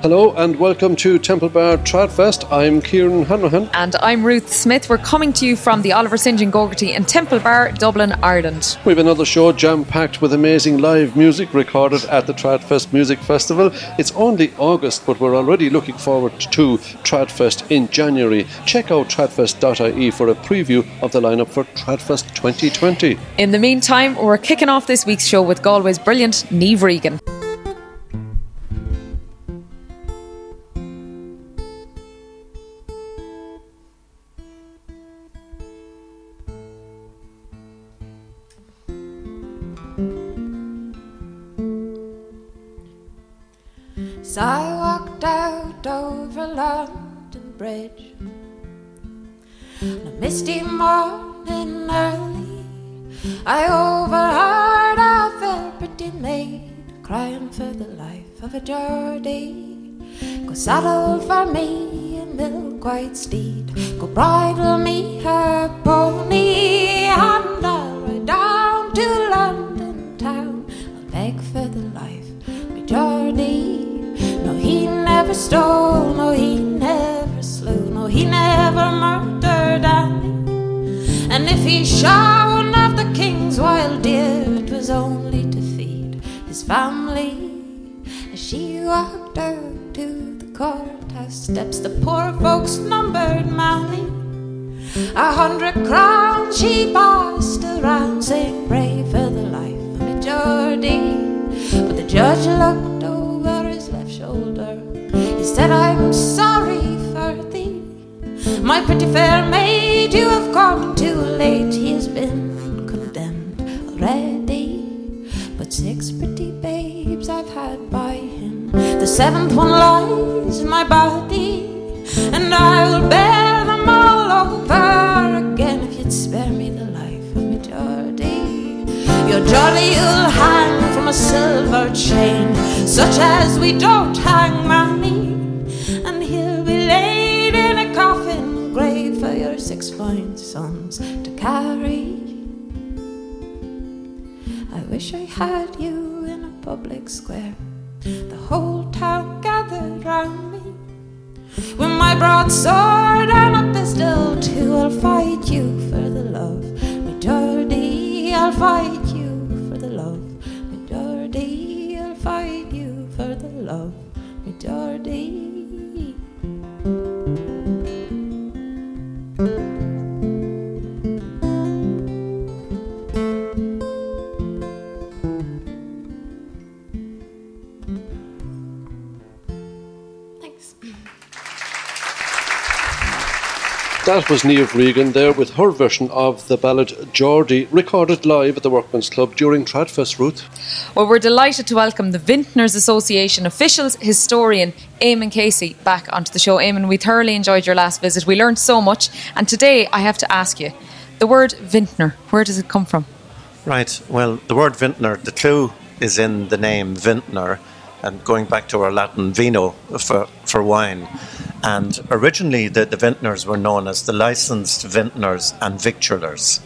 Hello and welcome to Temple Bar Tradfest. I'm Kieran Hanrahan. And I'm Ruth Smith. We're coming to you from the Oliver St. John Gogarty in Temple Bar, Dublin, Ireland. We have another show jam packed with amazing live music recorded at the Tradfest Music Festival. It's only August, but we're already looking forward to Tradfest in January. Check out tradfest.ie for a preview of the lineup for Tradfest 2020. In the meantime, we're kicking off this week's show with Galway's brilliant Niamh Regan. London Bridge on a misty morning early. I overheard a fair pretty maid crying for the life of a Geordie. Go saddle for me a milk white steed, go bridle me her pony, stole, no, oh, he never slew, no, he never murdered Annie. And if he shot one of the king's wild deer, it was only to feed his family. As she walked out to the courthouse steps, the poor folks numbered many. A hundred crowns she passed around, saying, Pray for the life of me, Geordie. But the judge looked said, I'm sorry for thee. My pretty fair maid, you have come too late. He has been condemned already. But six pretty babes I've had by him. The seventh one lies in my body. And I will bear them all over again if you'd spare me the life of me. Your Geordie, you'll hang from a silver chain, such as we don't hang money. For your six fine sons to carry. I wish I had you in a public square, the whole town gathered round me. With my broadsword and a pistol too, I'll fight you for the love, my Geordie. I'll fight That was Niamh Regan there with her version of the ballad Geordie, recorded live at the Workman's Club during Tradfest, Ruth. Well, we're delighted to welcome the Vintners Association officials historian Eamon Casey back onto the show. Eamon, we thoroughly enjoyed your last visit. We learned so much. And today I have to ask you the word vintner, where does it come from? Right. Well, the word vintner, the clue is in the name vintner, and going back to our Latin vino for, for wine. And originally, the, the vintners were known as the licensed vintners and victualers.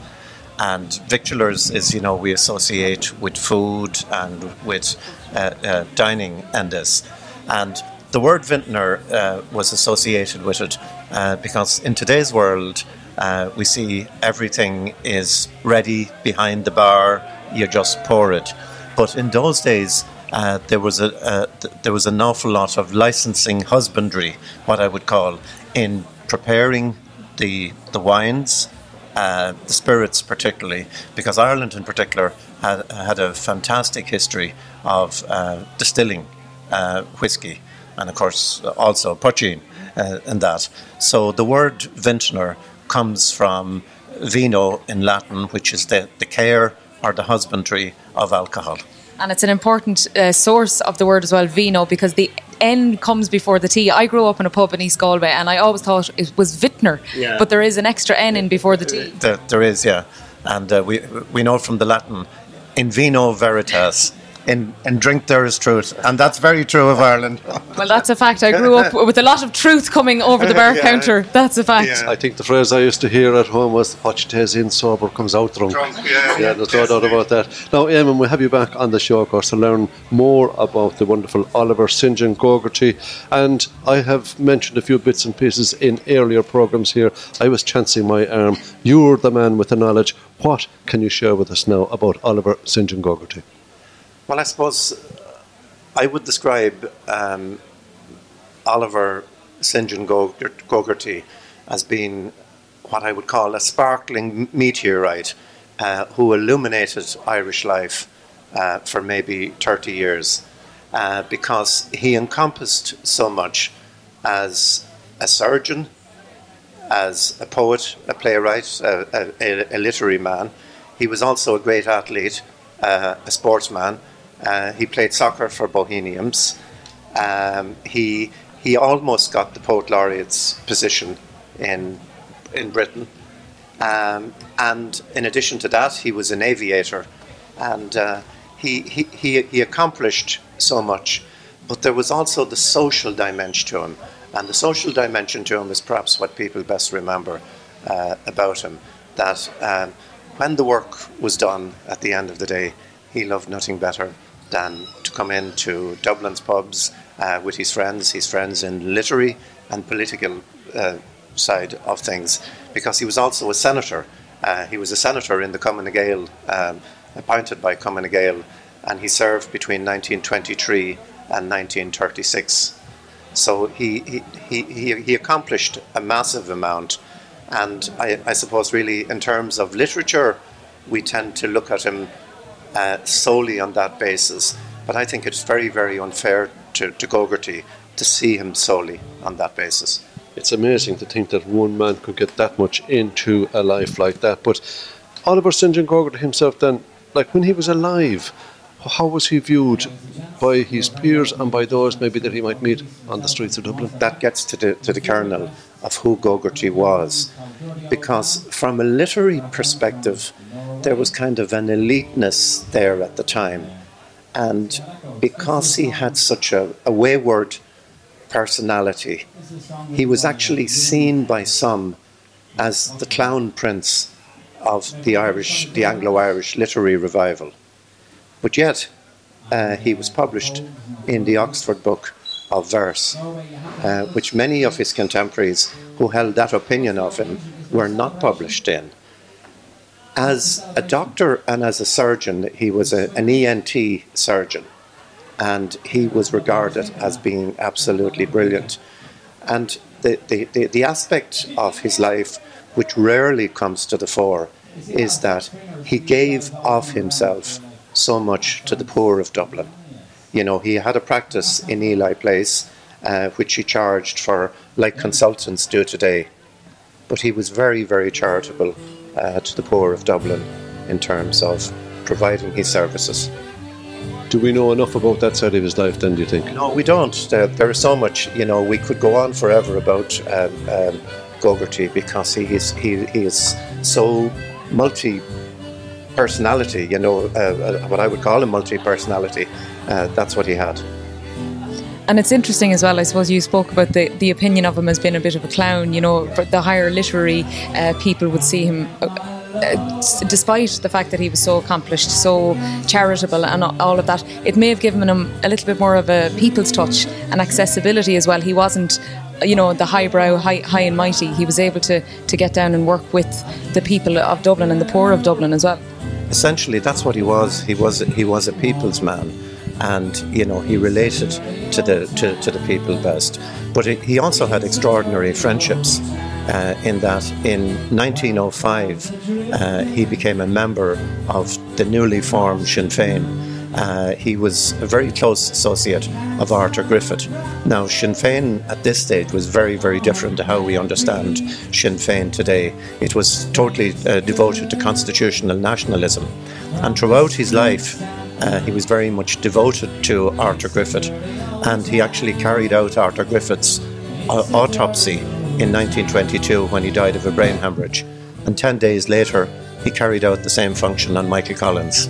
And victualers is, you know, we associate with food and with uh, uh, dining and this. And the word vintner uh, was associated with it uh, because in today's world, uh, we see everything is ready behind the bar, you just pour it. But in those days, uh, there was a uh, th- there was an awful lot of licensing husbandry, what I would call, in preparing the the wines, uh, the spirits particularly, because Ireland in particular had had a fantastic history of uh, distilling uh, whiskey, and of course also poitín uh, and that. So the word vintner comes from vino in Latin, which is the, the care or the husbandry of alcohol. And it's an important uh, source of the word as well, vino, because the N comes before the T. I grew up in a pub in East Galway and I always thought it was Vintner, Yeah. but there is an extra N in before the T. There, there is, yeah. And uh, we, we know from the Latin, in vino veritas, in, in drink there is truth. And that's very true of Ireland. Well, that's a fact. I grew up with a lot of truth coming over the bar Yeah. counter. That's a fact. Yeah. I think the phrase I used to hear at home was "What you taste in sober comes out drunk." Drunk, yeah. yeah, there's no doubt about that. Now, Eamon, we'll have you back on the show, of course, to learn more about the wonderful Oliver St. John Gogarty. And I have mentioned a few bits and pieces in earlier programmes here. I was chancing my arm. You're the man with the knowledge. What can you share with us now about Oliver St. John Gogarty? Well, I suppose uh, I would describe um, Oliver St. John Gogarty as being what I would call a sparkling meteorite uh, who illuminated Irish life uh, for maybe 30 years uh, because he encompassed so much as a surgeon, as a poet, a playwright, a, a, a literary man. He was also a great athlete, uh, a sportsman. Uh, he played soccer for Bohemians. Um, he he almost got the poet laureate's position in in Britain. Um, and in addition to that, he was an aviator, and uh, he, he he he accomplished so much. But there was also the social dimension to him, and the social dimension to him is perhaps what people best remember uh, about him. That um, when the work was done at the end of the day, he loved nothing better than to come into Dublin's pubs uh, with his friends, his friends in literary and political uh, side of things, because he was also a senator. Uh, he was a senator in the Common Gael, um, appointed by Common Gael, and he served between 1923 and 1936. So he, he, he, he, he accomplished a massive amount. And I, I suppose, really, in terms of literature, we tend to look at him uh, solely on that basis. But I think it's very, very unfair to, to Gogarty to see him solely on that basis. It's amazing to think that one man could get that much into a life like that. But Oliver St. John Gogarty himself, then, like when he was alive, how was he viewed by his peers and by those maybe that he might meet on the streets of Dublin? That gets to the, to the kernel of who Gogarty was. Because from a literary perspective, there was kind of an eliteness there at the time. And because he had such a, a wayward personality, he was actually seen by some as the clown prince of the Irish, the Anglo-Irish literary revival. But yet, uh, he was published in the Oxford Book of Verse, uh, which many of his contemporaries who held that opinion of him were not published in. As a doctor and as a surgeon, he was a, an ENT surgeon, and he was regarded as being absolutely brilliant. And the, the, the, the aspect of his life which rarely comes to the fore is that he gave of himself so much to the poor of Dublin. You know, he had a practice in Ely Place, uh, which he charged for, like consultants do today. But he was very, very charitable uh, to the poor of Dublin in terms of providing his services. Do we know enough about that side of his life then, do you think? No, we don't. There, there is so much, you know, we could go on forever about um, um, Gogarty because he is, he, he is so multi personality, you know, uh, uh, what I would call a multi personality. Uh, that's what he had. And it's interesting as well, I suppose you spoke about the, the opinion of him as being a bit of a clown. You know, for the higher literary uh, people would see him, uh, uh, despite the fact that he was so accomplished, so charitable, and all of that, it may have given him a little bit more of a people's touch and accessibility as well. He wasn't, you know, the highbrow, high, high and mighty. He was able to, to get down and work with the people of Dublin and the poor of Dublin as well. Essentially, that's what he was. He was he was a people's man, and you know he related to the to, to the people best. But he- also had extraordinary friendships. Uh, in that, in 1905, uh, he became a member of the newly formed Sinn Féin. Uh, he was a very close associate of Arthur Griffith. Now, Sinn Féin at this stage was very, very different to how we understand Sinn Féin today. It was totally uh, devoted to constitutional nationalism. And throughout his life, uh, he was very much devoted to Arthur Griffith. And he actually carried out Arthur Griffith's uh, autopsy in 1922 when he died of a brain hemorrhage. And 10 days later, he carried out the same function on Michael Collins.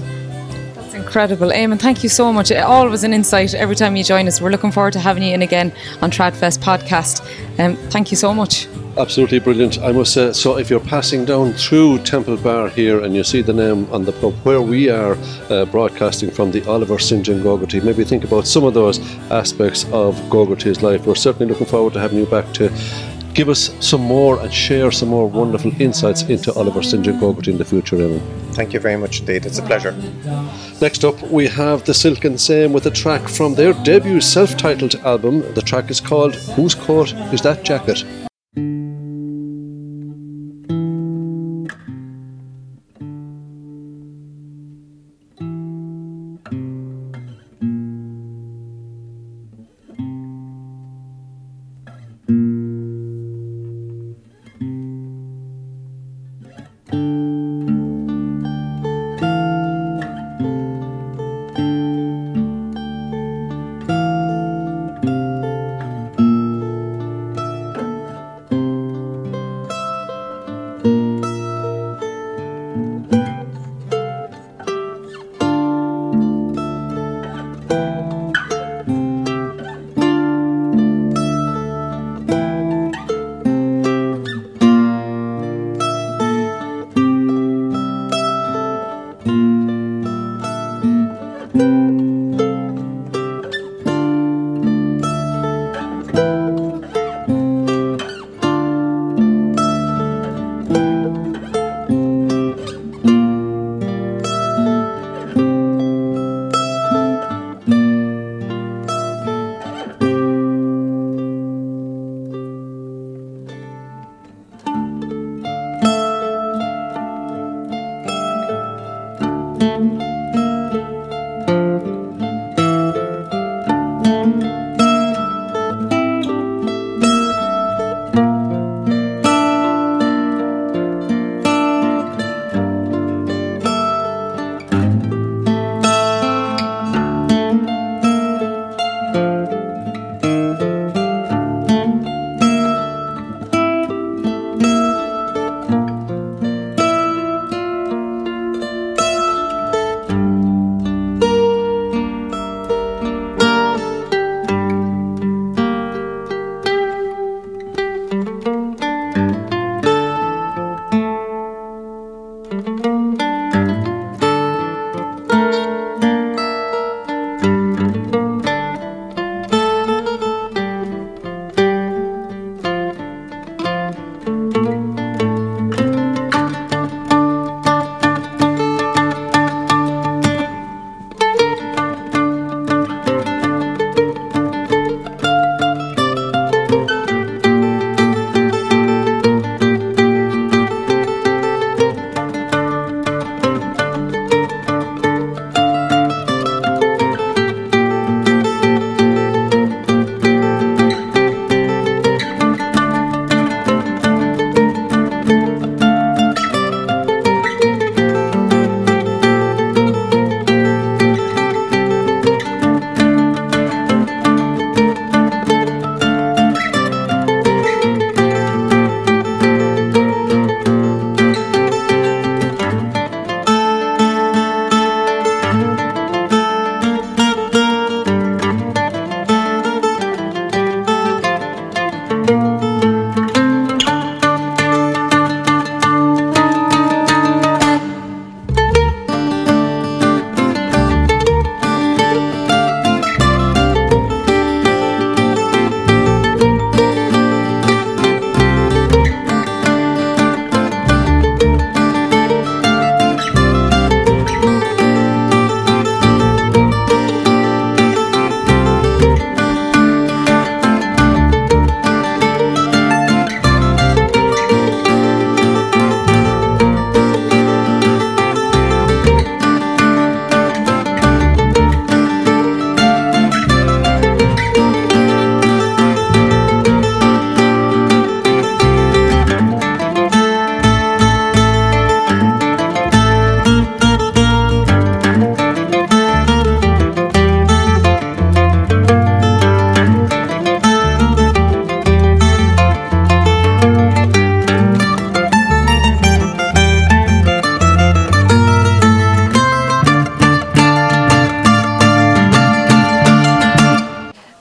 Incredible. Eamon, thank you so much. Always an insight every time you join us. We're looking forward to having you in again on Tradfest podcast. Um, thank you so much. Absolutely brilliant, I must say. So, if you're passing down through Temple Bar here and you see the name on the pub where we are uh, broadcasting from the Oliver St. John Gogarty, maybe think about some of those aspects of Gogarty's life. We're certainly looking forward to having you back to give us some more and share some more wonderful insights into Oliver St. John Gogarty in the future, Eamon. Thank you very much indeed. It's a pleasure. Next up, we have the Silken and Same with a track from their debut self titled album. The track is called Whose Coat Is That Jacket?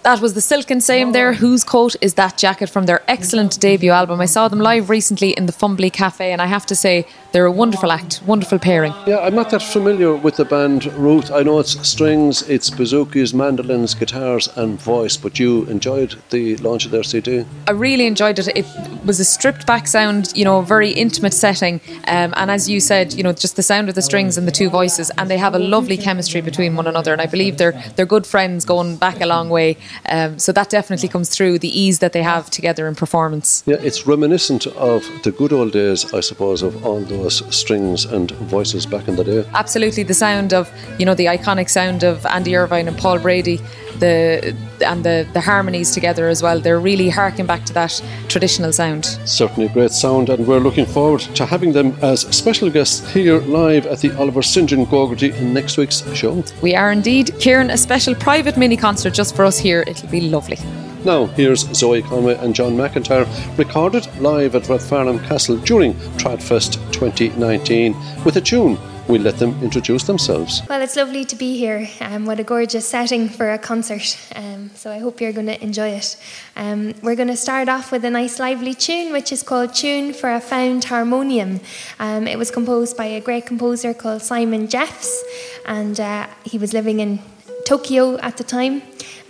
That was the Silken Same there. Whose coat is that jacket from their excellent debut album? I saw them live recently in the Fumbally Cafe, and I have to say they're a wonderful act, wonderful pairing. Yeah, I'm not that familiar with the band Ruth. I know it's strings, it's bouzoukis, mandolins, guitars, and voice. But you enjoyed the launch of their CD. I really enjoyed it. It was a stripped back sound, you know, very intimate setting, um, and as you said, you know, just the sound of the strings and the two voices, and they have a lovely chemistry between one another. And I believe they're they're good friends going back a long way. Um, so that definitely comes through the ease that they have together in performance. Yeah, it's reminiscent of the good old days, I suppose, of all those strings and voices back in the day. Absolutely, the sound of you know the iconic sound of Andy Irvine and Paul Brady, the and the the harmonies together as well. They're really harking back to that traditional sound. Certainly great sound, and we're looking forward to having them as special guests here live at the Oliver St. John Gogarty in next week's show. We are indeed, Kieran, a special private mini concert just for us here. It'll be lovely. Now, here's Zoe Conway and Jon McIntyre, recorded live at Rathfarnham Castle during Tradfest 2019 with a tune. We'll let them introduce themselves. Well, it's lovely to be here. Um, what a gorgeous setting for a concert. Um, so I hope you're going to enjoy it. Um, we're going to start off with a nice, lively tune, which is called Tune for a Found Harmonium. Um, it was composed by a great composer called Simon Jeffes, and uh, he was living in Tokyo at the time,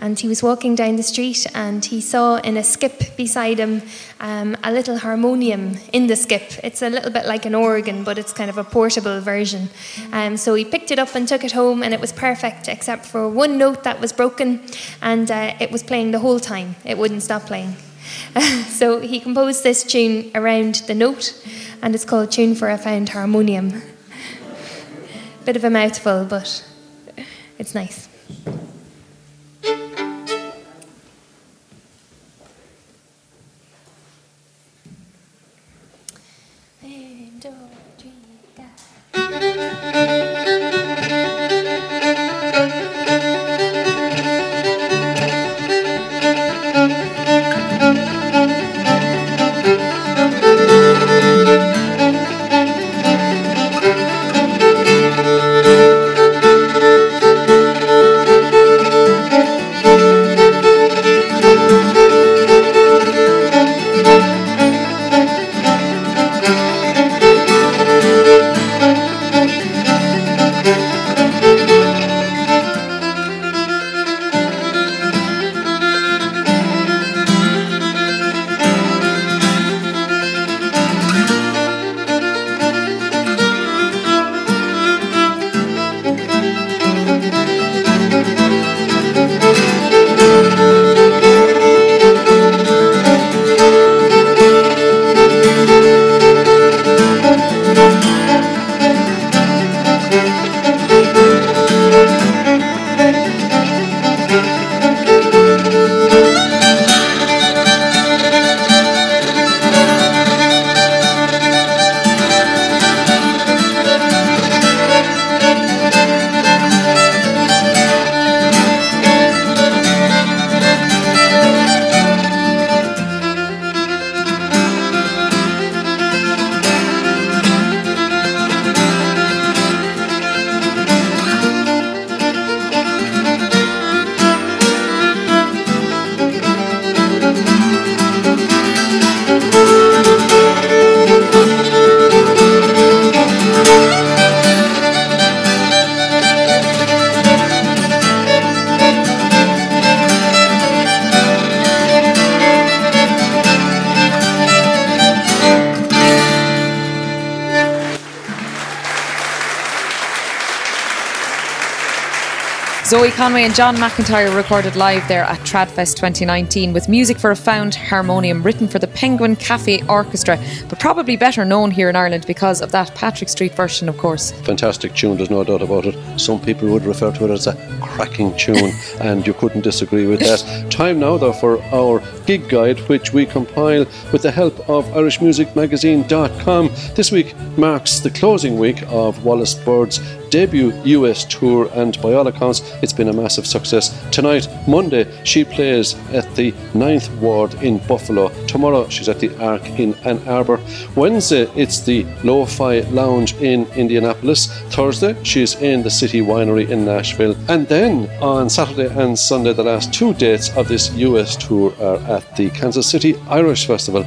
and he was walking down the street and he saw in a skip beside him um, a little harmonium in the skip. It's a little bit like an organ, but it's kind of a portable version. Um, so he picked it up and took it home, and it was perfect except for one note that was broken, and uh, it was playing the whole time. It wouldn't stop playing. so he composed this tune around the note, and it's called Tune for a Found Harmonium. Bit of a mouthful, but it's nice. Zoe Conway and Jon McIntyre recorded live there at Tradfest 2019 with music for a found harmonium written for the Penguin Cafe Orchestra, but probably better known here in Ireland because of that Patrick Street version, of course. Fantastic tune, there's no doubt about it. Some people would refer to it as a cracking tune, and you couldn't disagree with that. Time now, though, for our gig guide, which we compile with the help of IrishMusicMagazine.com. This week marks the closing week of Wallis Bird's debut US tour, and by all accounts, it's been a massive success. Tonight, Monday, she plays at the Ninth Ward in Buffalo. Tomorrow, she's at the Ark in Ann Arbor. Wednesday, it's the Lo-Fi Lounge in Indianapolis. Thursday, she's in the City Winery in Nashville. And then on Saturday and Sunday, the last two dates of this US tour are at the Kansas City Irish Festival.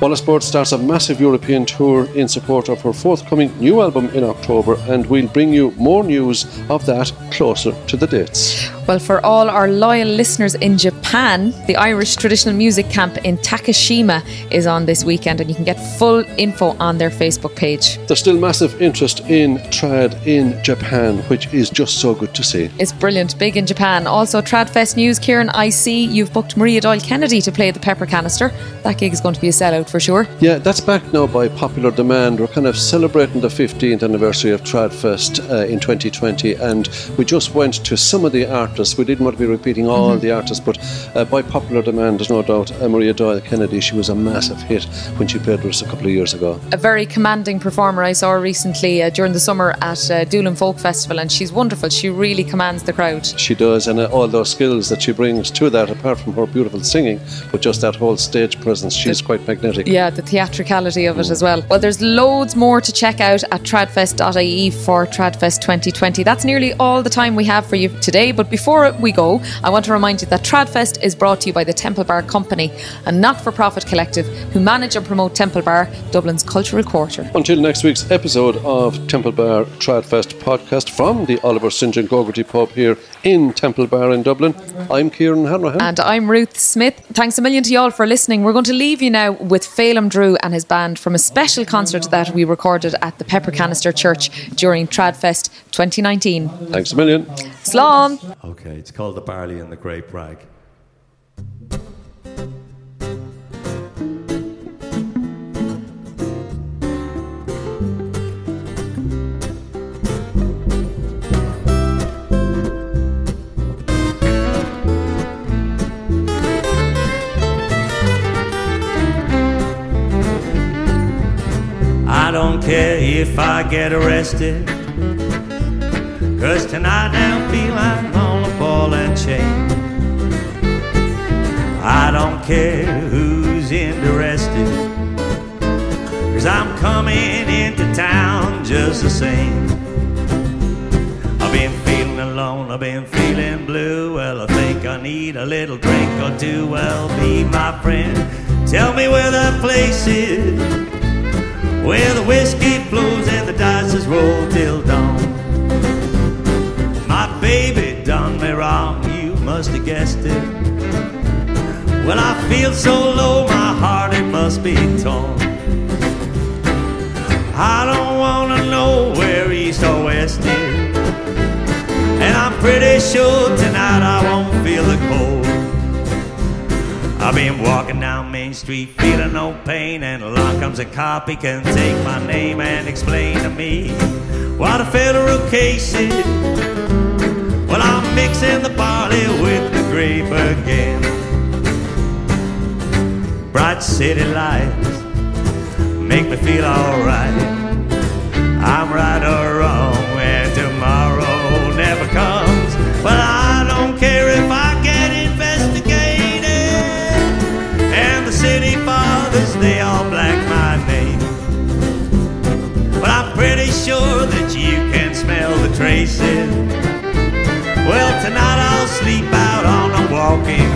Wallis Sport starts a massive European tour in support of her forthcoming new album in October, and we'll bring you more news of that closer to the dates. Well, for all our loyal listeners in Japan, the Irish Traditional Music Camp in Takashima is on this weekend, and you can get full info on their Facebook page. There's still massive interest in trad in Japan, which is just so good to see. It's brilliant, big in Japan. Also, Tradfest news, Kieran, I see you've booked Maria Doyle Kennedy to play the Pepper Canister. That gig is going to be a sellout for sure. Yeah, that's back now by popular demand. We're kind of celebrating the 15th anniversary of Tradfest uh, in 2020, and we just went to some of the artists. We didn't want to be repeating all mm-hmm. the artists, but uh, by popular demand, there's no doubt uh, Maria Doyle Kennedy, she was a massive hit when she played with us a couple of years ago. A very commanding performer I saw recently uh, during the summer at uh, Doolin Folk Festival, and she's wonderful. She really commands the crowd. She does, and uh, all those skills that she brings to that, apart from her beautiful singing, but just that whole stage presence, she's the, quite magnetic. Yeah, the theatricality of it as well. Well, there's loads more to check out at tradfest.ie for Tradfest 2020. That's nearly all the time we have for you today, but before we go, I want to remind you that Tradfest is brought to you by the Temple Bar Company, a not for profit collective who manage and promote Temple Bar, Dublin's cultural quarter. Until next week's episode of Temple Bar Tradfest podcast from the Oliver St. John Gogarty pub here in Temple Bar in Dublin, I'm Kieran Hanrahan. And I'm Ruth Smith. Thanks a million to you all for listening. We're going to leave you now with Phelim Drew and his band from a special concert that we recorded at the Pepper Canister Church during Tradfest 2019. Thanks a million. Slán. Okay, it's called The Barley and the Grape Rag. I don't care if I get arrested. Cause tonight I feel I'm on a ball and chain. I don't care who's interested. Cause I'm coming into town just the same. I've been feeling alone, I've been feeling blue. Well, I think I need a little drink or two. Well, be my friend. Tell me where the place is. Where the whiskey flows and the dice is rolled till dawn My baby done me wrong, you must have guessed it. Well, I feel so low, my heart it must be torn. I don't wanna know where east or west is. And I'm pretty sure tonight I won't feel the cold. I've been walking down Main Street feeling no pain, and along comes a cop. He can take my name and explain to me what a federal case is. Well, I'm mixing the barley with the grape again. Bright city lights make me feel alright. I'm right or wrong when tomorrow never comes. Well, I don't care if I get investigated. And the city fathers, they all black my name. But I'm pretty sure that you can smell the traces. Well, tonight I'll sleep out on a walking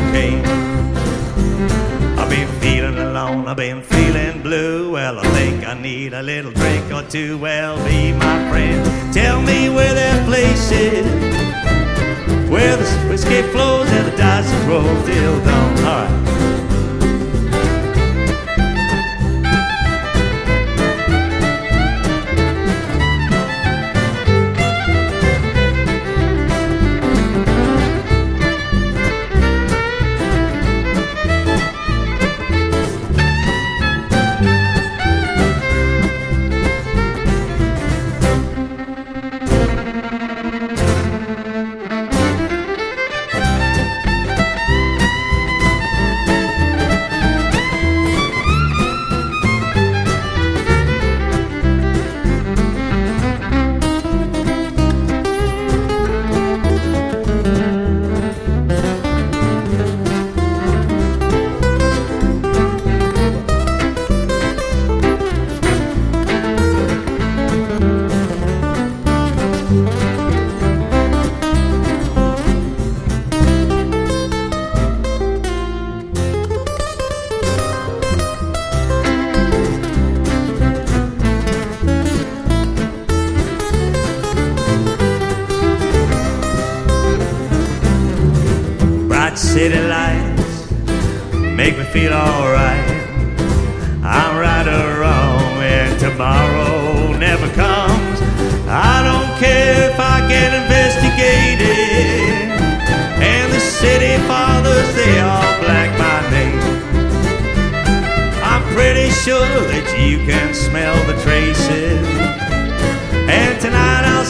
I've been feeling blue. Well, I think I need a little drink or two. Well, be my friend. Tell me where that place is. Where the whiskey flows and the dice roll till dawn.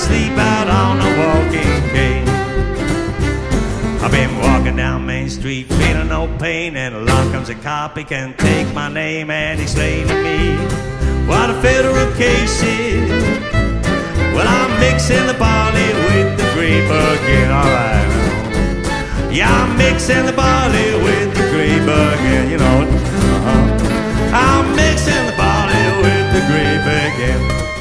Sleep out on a walking cane. I've been walking down Main Street, feeling no pain, and along comes a cop. He can take my name and he's slaying me. What a federal case is. Well, I'm mixing the barley with the grape again, alright. Yeah, I'm mixing the barley with the grape again, you know. Uh-huh. I'm mixing the barley with the grape again.